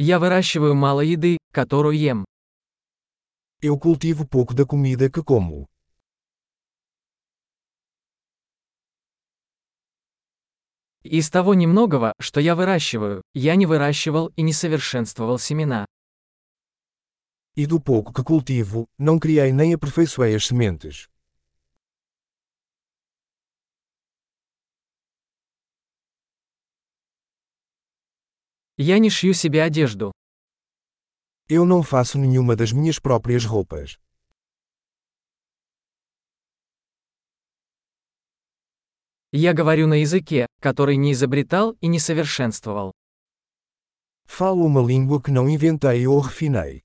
Я выращиваю мало еды, которую ем. Eu cultivo pouco da comida que como. Из того немногого, что я выращиваю, я не выращивал и не совершенствовал семена. E do pouco que cultivo, não criei nem aperfeiçoei as sementes. Я не шью себе одежду. Eu não faço nenhuma das minhas próprias roupas. Я говорю на языке, который не изобретал и не совершенствовал. Falo uma língua que não inventei ou refinei.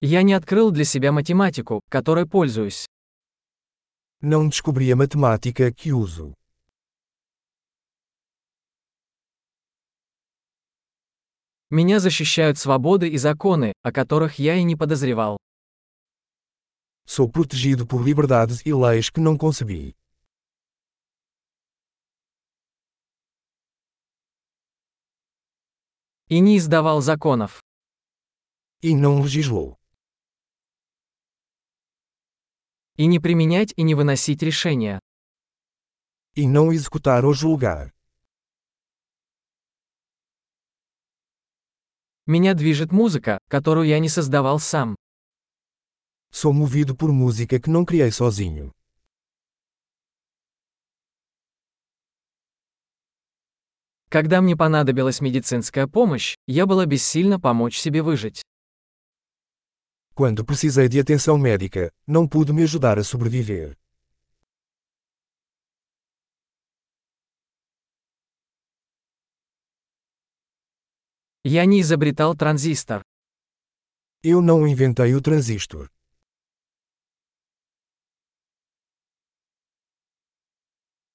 Я не открыл для себя математику, которой пользуюсь. Não descobri a matemática que uso. Меня защищают свободы и законы, о которых я и не подозревал. Sou protegido por liberdades e leis que não concebi. И не издавал законов. E não legislou. И не применять и не выносить решения. E não executar ou julgar. Меня движет музыка, которую я не создавал сам. Sou movido por música que não criei sozinho. Когда мне понадобилась медицинская помощь, я была бессильна помочь себе выжить. Quando precisei de atenção médica, não pude me ajudar a sobreviver. Я не изобретал транзистор. Eu não inventei o transistor.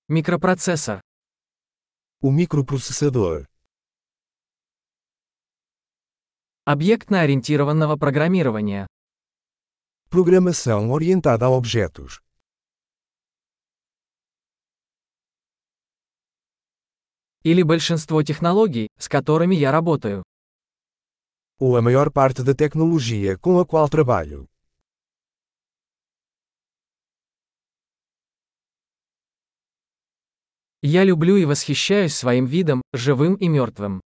Микропроцессор. O microprocessador. Объектно-ориентированного программирования. Programação orientada a objetos. Или большинство технологий, с которыми я работаю. Ou a maior parte da tecnologia com a qual trabalho. Я люблю и восхищаюсь своим видом, живым и мертвым.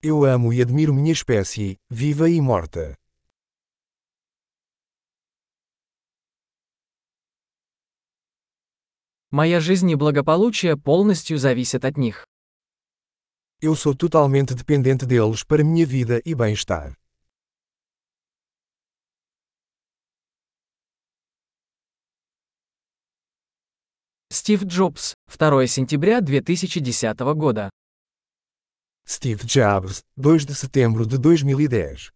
Eu amo e admiro minha espécie, viva e morta. Моя жизнь и благополучие полностью зависят от них. Eu sou totalmente dependente deles para minha vida e bem-estar. Стив Джобс, 2 сентября 2010 года. Steve Jobs, 2 de setembro de 2010.